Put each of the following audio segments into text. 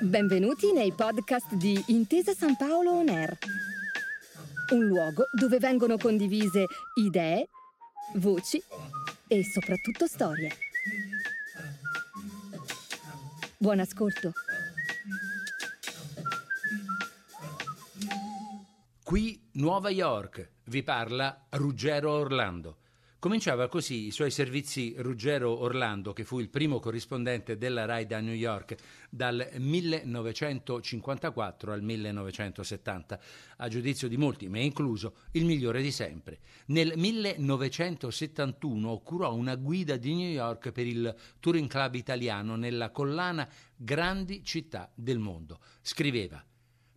Benvenuti nei podcast di Intesa San Paolo On Air, un luogo dove vengono condivise idee, voci e soprattutto storie. Buon ascolto. Qui Nuova York, vi parla Ruggero Orlando. Cominciava così i suoi servizi Ruggero Orlando, che fu il primo corrispondente della RAI da New York dal 1954 al 1970, a giudizio di molti, me incluso, il migliore di sempre. Nel 1971 curò una guida di New York per il Touring Club italiano nella collana Grandi città del mondo. Scriveva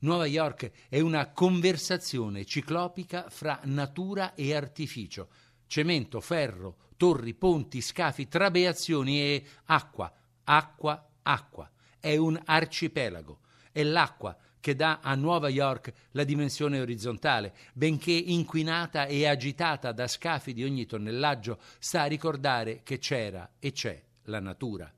Nuova York è una conversazione ciclopica fra natura e artificio cemento, ferro, torri, ponti, scafi, trabeazioni e acqua, acqua, acqua. È un arcipelago. È l'acqua che dà a Nuova York la dimensione orizzontale, benché inquinata e agitata da scafi di ogni tonnellaggio, sta a ricordare che c'era e c'è la natura.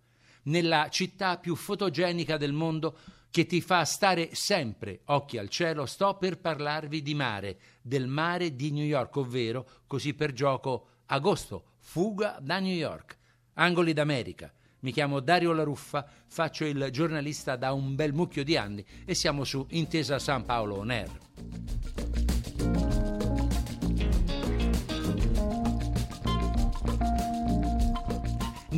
Nella città più fotogenica del mondo, che ti fa stare sempre occhi al cielo, sto per parlarvi di mare, del mare di New York, ovvero, così per gioco, agosto, fuga da New York, angoli d'America. Mi chiamo Dario La Ruffa, faccio il giornalista da un bel mucchio di anni e siamo su Intesa San Paolo On Air.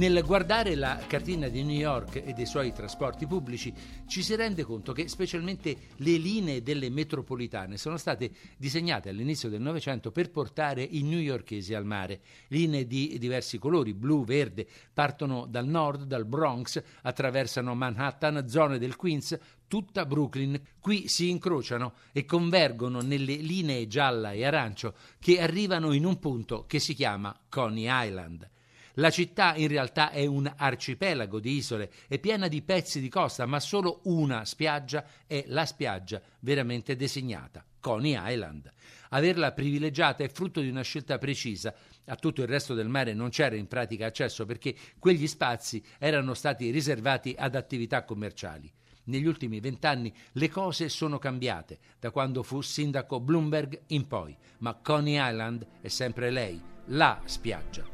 Nel guardare la cartina di New York e dei suoi trasporti pubblici ci si rende conto che specialmente le linee delle metropolitane sono state disegnate all'inizio del Novecento per portare i newyorkesi al mare. Linee di diversi colori, blu, verde, partono dal nord, dal Bronx, attraversano Manhattan, zone del Queens, tutta Brooklyn. Qui si incrociano e convergono nelle linee gialla e arancio che arrivano in un punto che si chiama Coney Island. La città in realtà è un arcipelago di isole, è piena di pezzi di costa, ma solo una spiaggia è la spiaggia veramente designata, Coney Island. Averla privilegiata è frutto di una scelta precisa. A tutto il resto del mare non c'era in pratica accesso perché quegli spazi erano stati riservati ad attività commerciali. Negli ultimi vent'anni le cose sono cambiate, da quando fu sindaco Bloomberg in poi, ma Coney Island è sempre lei, la spiaggia.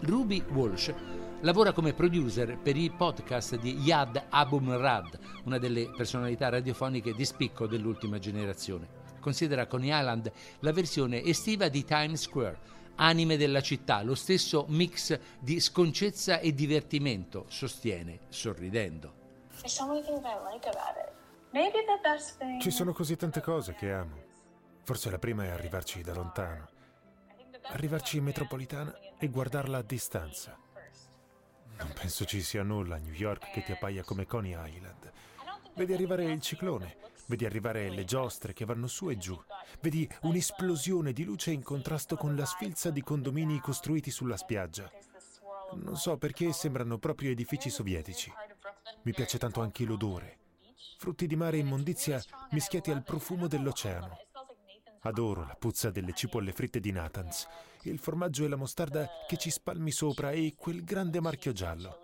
Ruby Walsh lavora come producer per i podcast di Yad Abumrad, una delle personalità radiofoniche di spicco dell'ultima generazione. Considera Coney Island la versione estiva di Times Square, anime della città, lo stesso mix di sconcezza e divertimento, sostiene sorridendo. Ci sono così tante cose che amo. Forse la prima è arrivarci da lontano. Arrivarci in metropolitana e guardarla a distanza. Non penso ci sia nulla a New York che ti appaia come Coney Island. Vedi arrivare il ciclone, vedi arrivare le giostre che vanno su e giù, vedi un'esplosione di luce in contrasto con la sfilza di condomini costruiti sulla spiaggia. Non so perché sembrano proprio edifici sovietici. Mi piace tanto anche l'odore. Frutti di mare immondizia mischiati al profumo dell'oceano. Adoro la puzza delle cipolle fritte di Nathans, il formaggio e la mostarda che ci spalmi sopra e quel grande marchio giallo.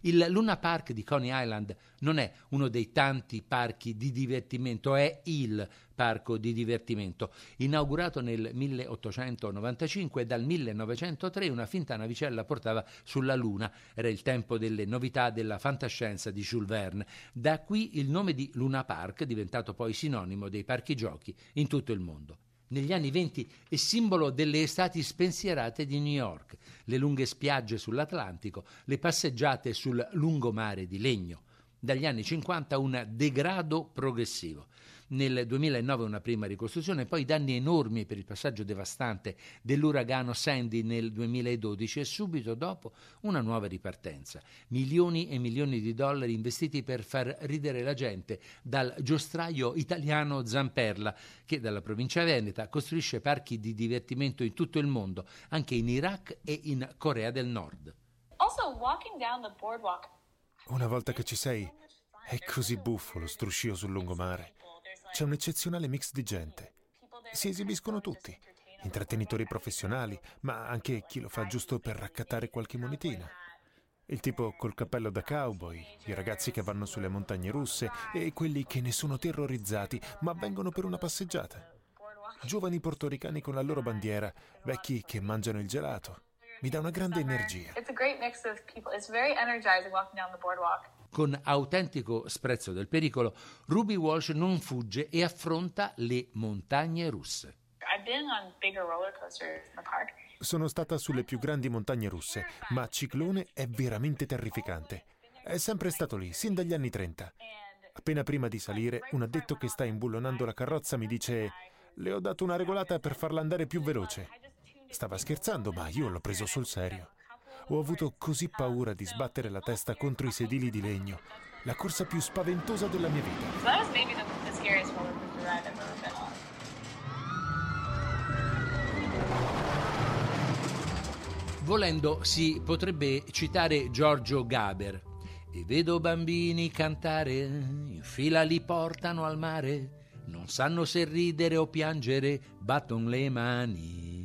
Il Luna Park di Coney Island non è uno dei tanti parchi di divertimento, è il parco di divertimento. Inaugurato nel 1895 e dal 1903 una finta navicella portava sulla Luna. Era il tempo delle novità della fantascienza di Jules Verne. Da qui il nome di Luna Park, diventato poi sinonimo dei parchi giochi in tutto il mondo negli anni venti è simbolo delle estati spensierate di New York, le lunghe spiagge sull'Atlantico, le passeggiate sul lungomare di legno. Dagli anni 50 un degrado progressivo nel 2009 una prima ricostruzione, poi danni enormi per il passaggio devastante dell'uragano Sandy nel 2012 e subito dopo una nuova ripartenza. Milioni e milioni di dollari investiti per far ridere la gente dal giostraio italiano Zamperla, che dalla provincia veneta costruisce parchi di divertimento in tutto il mondo, anche in Iraq e in Corea del Nord. Una volta che ci sei, è così buffo lo struscio sul lungomare. C'è un eccezionale mix di gente. Si esibiscono tutti, intrattenitori professionali, ma anche chi lo fa giusto per raccattare qualche monetina. Il tipo col cappello da cowboy, i ragazzi che vanno sulle montagne russe e quelli che ne sono terrorizzati ma vengono per una passeggiata. Giovani portoricani con la loro bandiera, vecchi che mangiano il gelato. Mi dà una grande energia. Con autentico sprezzo del pericolo, Ruby Walsh non fugge e affronta le montagne russe. Sono stata sulle più grandi montagne russe, ma Ciclone è veramente terrificante. È sempre stato lì, sin dagli anni 30. Appena prima di salire, un addetto che sta imbullonando la carrozza mi dice le ho dato una regolata per farla andare più veloce. Stava scherzando, ma io l'ho preso sul serio. Ho avuto così paura di sbattere la testa contro i sedili di legno. La corsa più spaventosa della mia vita. Volendo si potrebbe citare Giorgio Gaber. E vedo bambini cantare, in fila li portano al mare, non sanno se ridere o piangere, battono le mani.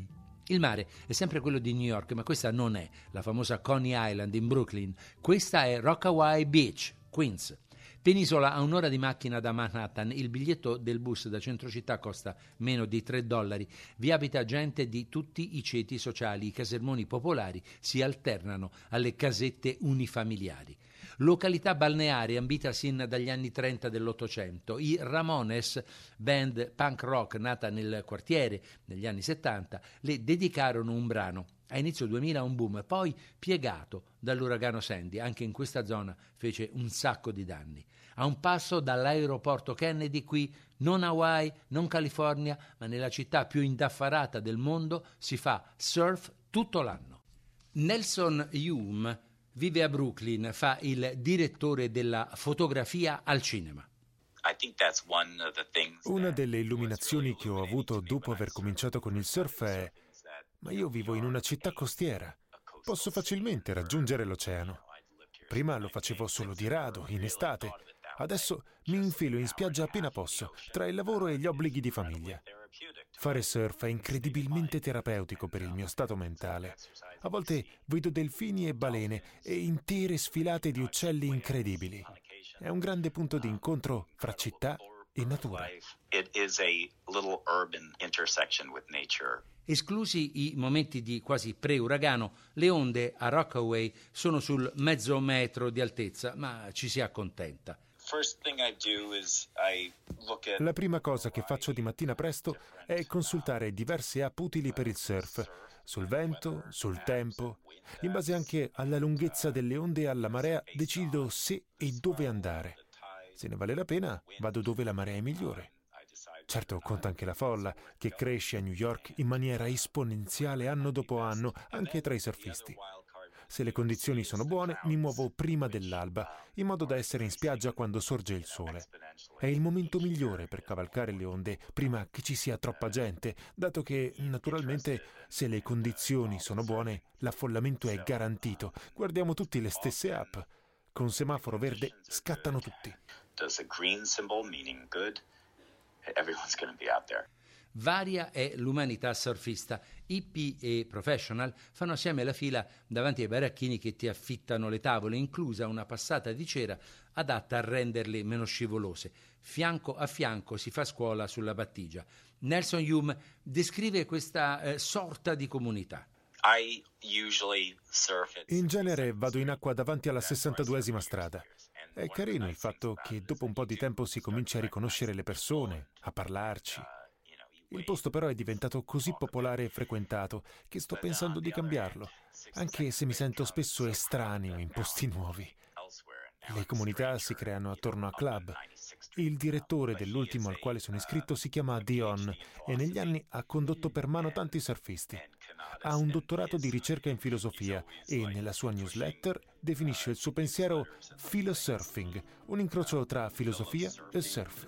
Il mare è sempre quello di New York, ma questa non è la famosa Coney Island in Brooklyn, questa è Rockaway Beach, Queens. Penisola a un'ora di macchina da Manhattan, il biglietto del bus da centro città costa meno di 3 dollari. Vi abita gente di tutti i ceti sociali, i casermoni popolari si alternano alle casette unifamiliari. Località balneare ambita sin dagli anni 30 dell'Ottocento. I Ramones, band punk rock nata nel quartiere negli anni 70, le dedicarono un brano. A inizio 2000 un boom, poi piegato dall'uragano Sandy. Anche in questa zona fece un sacco di danni. A un passo dall'aeroporto Kennedy qui, non Hawaii, non California, ma nella città più indaffarata del mondo si fa surf tutto l'anno. Nelson Hume vive a Brooklyn, fa il direttore della fotografia al cinema. Una delle illuminazioni che ho avuto dopo aver cominciato con il surf è ma io vivo in una città costiera. Posso facilmente raggiungere l'oceano. Prima lo facevo solo di rado, in estate. Adesso mi infilo in spiaggia appena posso, tra il lavoro e gli obblighi di famiglia. Fare surf è incredibilmente terapeutico per il mio stato mentale. A volte vedo delfini e balene e intere sfilate di uccelli incredibili. È un grande punto di incontro fra città e natura. Esclusi i momenti di quasi pre-uragano, le onde a Rockaway sono sul mezzo metro di altezza, ma ci si accontenta. La prima cosa che faccio di mattina presto è consultare diverse app utili per il surf, sul vento, sul tempo. In base anche alla lunghezza delle onde e alla marea decido se e dove andare. Se ne vale la pena, vado dove la marea è migliore. Certo, conta anche la folla, che cresce a New York in maniera esponenziale anno dopo anno, anche tra i surfisti. Se le condizioni sono buone, mi muovo prima dell'alba, in modo da essere in spiaggia quando sorge il sole. È il momento migliore per cavalcare le onde, prima che ci sia troppa gente, dato che, naturalmente, se le condizioni sono buone, l'affollamento è garantito. Guardiamo tutti le stesse app. Con semaforo verde scattano tutti. Does a green symbol meaning good? Everyone's going to be out there. Varia è l'umanità surfista. Hippie e professional fanno assieme la fila davanti ai baracchini che ti affittano le tavole, inclusa una passata di cera adatta a renderle meno scivolose. Fianco a fianco si fa scuola sulla battigia. Nelson Hume descrive questa eh, sorta di comunità. In genere vado in acqua davanti alla 62esima strada. È carino il fatto che dopo un po' di tempo si comincia a riconoscere le persone, a parlarci. Il posto però è diventato così popolare e frequentato che sto pensando di cambiarlo, anche se mi sento spesso estraneo in posti nuovi. Le comunità si creano attorno a club. Il direttore dell'ultimo al quale sono iscritto si chiama Dion e negli anni ha condotto per mano tanti surfisti. Ha un dottorato di ricerca in filosofia e nella sua newsletter definisce il suo pensiero philosurfing, un incrocio tra filosofia e surf.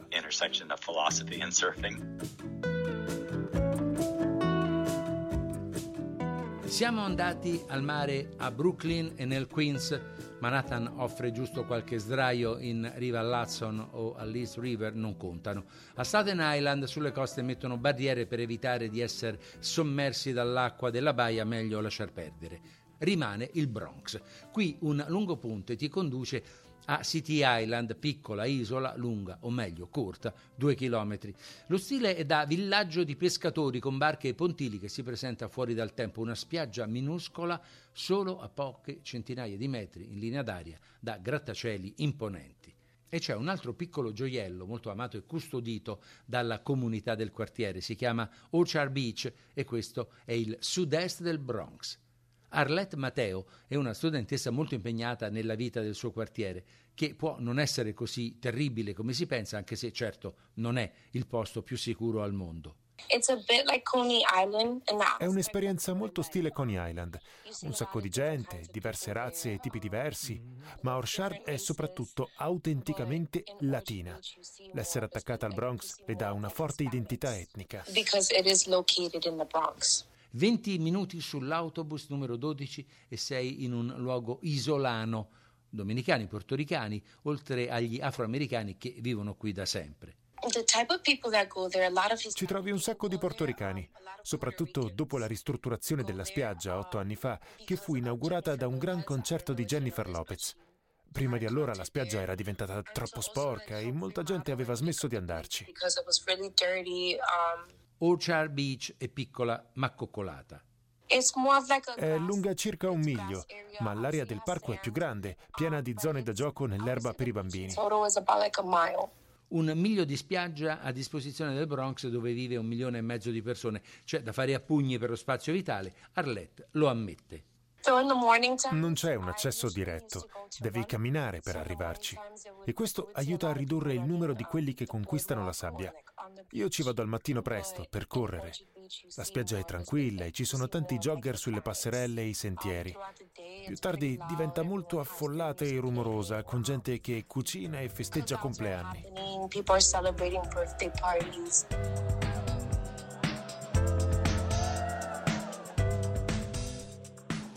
Siamo andati al mare a Brooklyn e nel Queens, Manhattan offre giusto qualche sdraio in riva all'Hudson o all'East River, non contano. A Staten Island sulle coste mettono barriere per evitare di essere sommersi dall'acqua della baia, meglio lasciar perdere. Rimane il Bronx. Qui un lungo ponte ti conduce a City Island, piccola isola, lunga o meglio corta, due chilometri. Lo stile è da villaggio di pescatori con barche e pontili che si presenta fuori dal tempo, una spiaggia minuscola solo a poche centinaia di metri in linea d'aria da grattacieli imponenti. E c'è un altro piccolo gioiello molto amato e custodito dalla comunità del quartiere, si chiama Orchard Beach e questo è il sud-est del Bronx. Arlette Matteo è una studentessa molto impegnata nella vita del suo quartiere, che può non essere così terribile come si pensa, anche se certo non è il posto più sicuro al mondo. È un'esperienza molto stile Coney Island. Un sacco di gente, diverse razze e tipi diversi, ma Orchard è soprattutto autenticamente latina. L'essere attaccata al Bronx le dà una forte identità etnica. 20 minuti sull'autobus numero 12 e sei in un luogo isolano, domenicani, portoricani, oltre agli afroamericani che vivono qui da sempre. Ci trovi un sacco di portoricani, soprattutto dopo la ristrutturazione della spiaggia otto anni fa, che fu inaugurata da un gran concerto di Jennifer Lopez. Prima di allora la spiaggia era diventata troppo sporca e molta gente aveva smesso di andarci. Orchard Beach è piccola ma coccolata. È lunga circa un miglio, ma l'area del parco è più grande, piena di zone da gioco nell'erba per i bambini. Un miglio di spiaggia a disposizione del Bronx dove vive un milione e mezzo di persone. C'è da fare a pugni per lo spazio vitale. Arlette lo ammette. Non c'è un accesso diretto, devi camminare per arrivarci e questo aiuta a ridurre il numero di quelli che conquistano la sabbia. Io ci vado al mattino presto per correre. La spiaggia è tranquilla e ci sono tanti jogger sulle passerelle e i sentieri. Più tardi diventa molto affollata e rumorosa, con gente che cucina e festeggia compleanni.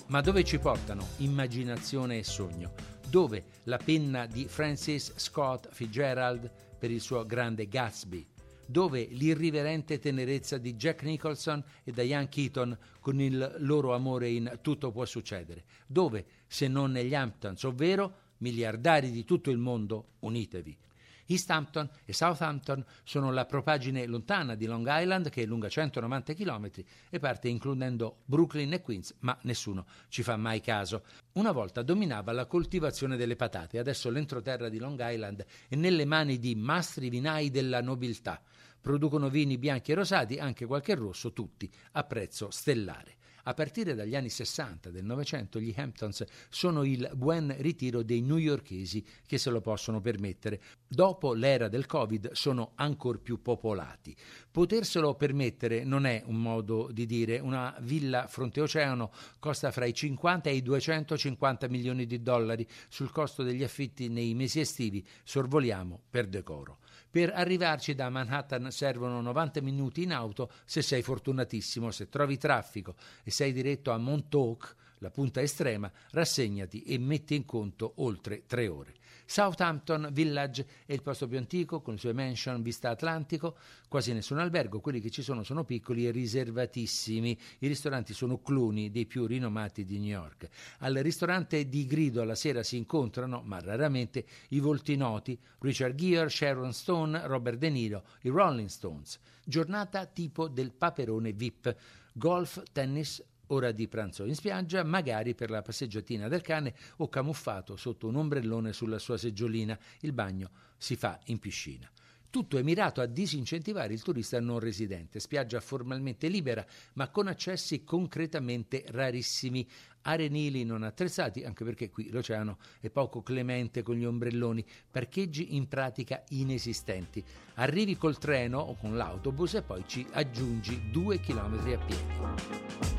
Ma dove ci portano immaginazione e sogno? Dove la penna di Francis Scott Fitzgerald per il suo grande Gatsby? Dove l'irriverente tenerezza di Jack Nicholson e Diane Keaton con il loro amore in Tutto può succedere? Dove, se non negli Hamptons, ovvero miliardari di tutto il mondo, unitevi. East Hampton e Southampton sono la propagine lontana di Long Island che è lunga 190 km e parte includendo Brooklyn e Queens, ma nessuno ci fa mai caso. Una volta dominava la coltivazione delle patate, adesso l'entroterra di Long Island è nelle mani di mastri vinai della nobiltà. Producono vini bianchi e rosati, anche qualche rosso, tutti a prezzo stellare. A partire dagli anni 60 del Novecento gli Hamptons sono il buon ritiro dei newyorkesi che se lo possono permettere. Dopo l'era del Covid sono ancora più popolati. Poterselo permettere non è un modo di dire. Una villa fronte oceano costa fra i 50 e i 250 milioni di dollari. Sul costo degli affitti nei mesi estivi sorvoliamo per decoro. Per arrivarci da Manhattan servono 90 minuti in auto se sei fortunatissimo, se trovi traffico e sei diretto a Montauk, la punta estrema, rassegnati e metti in conto oltre tre ore. Southampton Village è il posto più antico, con le sue mansion vista Atlantico, quasi nessun albergo, quelli che ci sono sono piccoli e riservatissimi. I ristoranti sono cloni dei più rinomati di New York. Al ristorante di grido alla sera si incontrano, ma raramente, i volti noti, Richard Gere, Sharon Stone, Robert De Niro, i Rolling Stones. Giornata tipo del paperone VIP, golf, tennis, ora di pranzo in spiaggia, magari per la passeggiatina del cane o camuffato sotto un ombrellone sulla sua seggiolina. Il bagno si fa in piscina. Tutto è mirato a disincentivare il turista non residente, spiaggia formalmente libera, ma con accessi concretamente rarissimi, arenili non attrezzati, anche perché qui l'oceano è poco clemente con gli ombrelloni, parcheggi in pratica inesistenti. Arrivi col treno o con l'autobus e poi ci aggiungi due chilometri a piedi.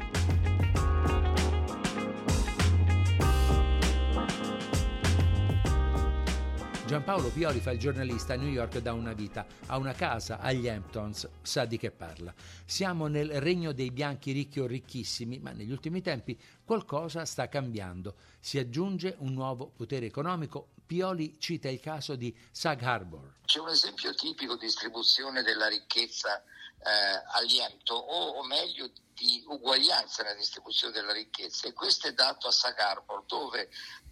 Giampaolo Pioli fa il giornalista a New York da una vita, ha una casa agli Hamptons, sa di che parla. Siamo nel regno dei bianchi ricchi o ricchissimi, ma negli ultimi tempi qualcosa sta cambiando. Si aggiunge un nuovo potere economico. Pioli cita il caso di Sag Harbor. C'è un esempio tipico di distribuzione della ricchezza eh, Hampton, o, o meglio di uguaglianza nella distribuzione della ricchezza. E questo è dato a Sag Harbor dove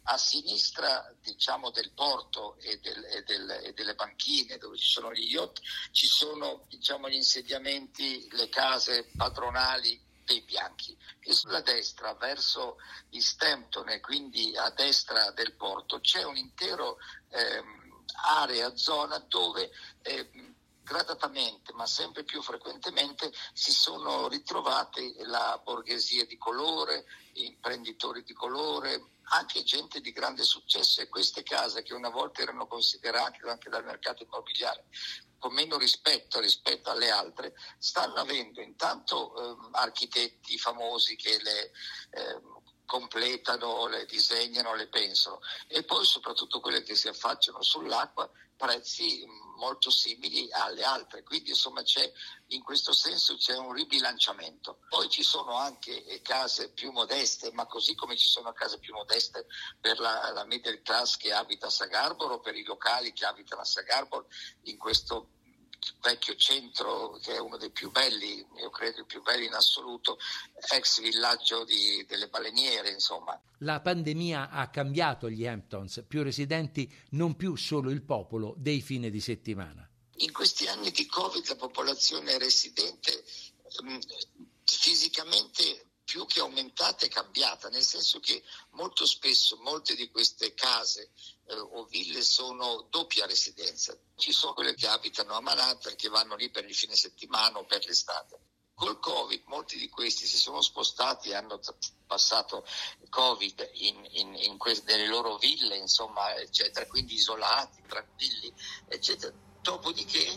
a sinistra diciamo, del porto e, del, e, del, e, delle banchine dove ci sono gli yacht ci sono diciamo, gli insediamenti, le case padronali dei bianchi. E sulla destra verso i Stampton e quindi a destra del porto c'è un'intera ehm, area, zona dove eh, gradatamente ma sempre più frequentemente si sono ritrovate la borghesia di colore, imprenditori di colore, anche gente di grande successo. E queste case che una volta erano considerate anche dal mercato immobiliare con meno rispetto rispetto alle altre, stanno avendo intanto eh, architetti famosi che le eh, completano, le disegnano, le pensano e poi soprattutto quelle che si affacciano sull'acqua prezzi molto simili alle altre, quindi insomma c'è, in questo senso c'è un ribilanciamento. Poi ci sono anche case più modeste, ma così come ci sono case più modeste per la, la middle class che abita a Sagarboro, per i locali che abitano a Sagarboro, in questo vecchio centro che è uno dei più belli, io credo il più bello in assoluto, ex villaggio di, delle baleniere, insomma. La pandemia ha cambiato gli Hamptons, più residenti, non più solo il popolo dei fine di settimana. In questi anni di Covid la popolazione residente mh, mm, fisicamente più che aumentata è cambiata, nel senso che molto spesso molte di queste case o ville sono doppia residenza. Ci sono quelle che abitano a Manhattan che vanno lì per il fine settimana o per l'estate. Col Covid molti di questi si sono spostati e hanno passato Covid in, in, in queste, nelle loro ville, insomma, eccetera, quindi isolati, tranquilli, eccetera. Dopodiché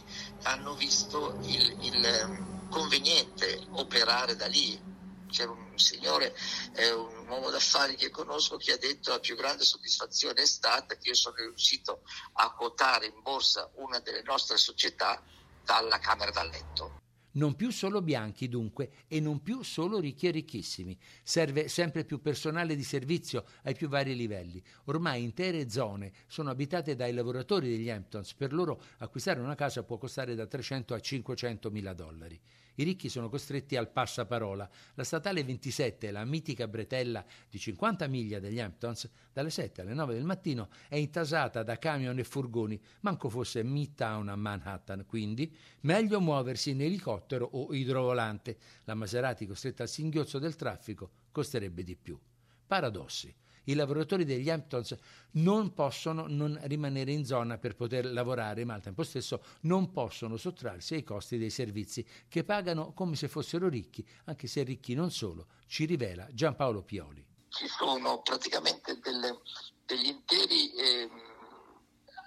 hanno visto il, il ehm, conveniente operare da lì, c'era un signore, eh, un uomo d'affari che conosco, che ha detto la più grande soddisfazione è stata che io sono riuscito a quotare in borsa una delle nostre società dalla camera da letto. Non più solo bianchi dunque e non più solo ricchi e ricchissimi. Serve sempre più personale di servizio ai più vari livelli. Ormai intere zone sono abitate dai lavoratori degli Hamptons. Per loro acquistare una casa può costare da 300 a 500 mila dollari. I ricchi sono costretti al passaparola. La statale 27, la mitica bretella di 50 miglia degli Hamptons, dalle 7 alle 9 del mattino è intasata da camion e furgoni, manco fosse Midtown a Manhattan, quindi meglio muoversi in elicottero o idrovolante. La Maserati costretta al singhiozzo del traffico costerebbe di più. Paradossi. I lavoratori degli Hamptons non possono non rimanere in zona per poter lavorare, ma al tempo stesso non possono sottrarsi ai costi dei servizi che pagano come se fossero ricchi, anche se ricchi non solo, ci rivela Giampaolo Pioli. Ci sono praticamente delle, degli interi eh,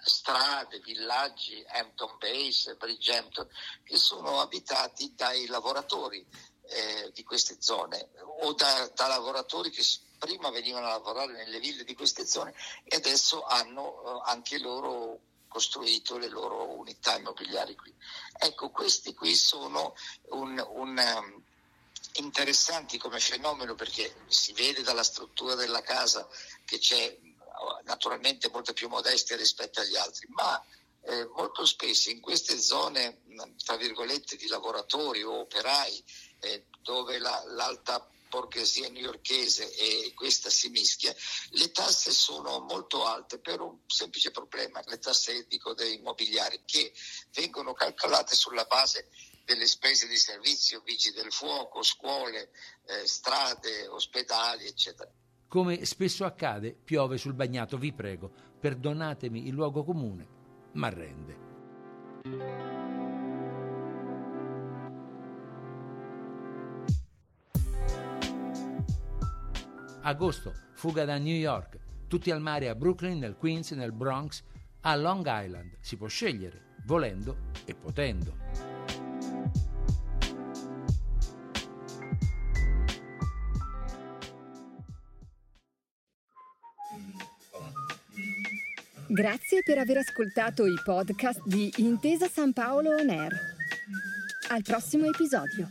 strade, villaggi, Hampton Base, Bridgehampton, che sono abitati dai lavoratori eh, di queste zone o da, da lavoratori che prima venivano a lavorare nelle ville di queste zone e adesso hanno eh, anche loro costruito le loro unità immobiliari qui. Ecco, questi qui sono un, un um, interessanti come fenomeno perché si vede dalla struttura della casa che c'è naturalmente molto più modestia rispetto agli altri, ma eh, molto spesso in queste zone, tra virgolette, di lavoratori o operai, eh, dove la, l'alta borghesia newyorchese e questa si mischia, le tasse sono molto alte per un semplice problema, le tasse dico, dei immobiliari che vengono calcolate sulla base delle spese di servizio, vigili del fuoco, scuole, eh, strade, ospedali, eccetera. Come spesso accade, piove sul bagnato, vi prego, perdonatemi il luogo comune, ma rende. Agosto, fuga da New York, tutti al mare a Brooklyn, nel Queens, nel Bronx, a Long Island. Si può scegliere, volendo e potendo. Grazie per aver ascoltato i podcast di Intesa San Paolo On Air. Al prossimo episodio.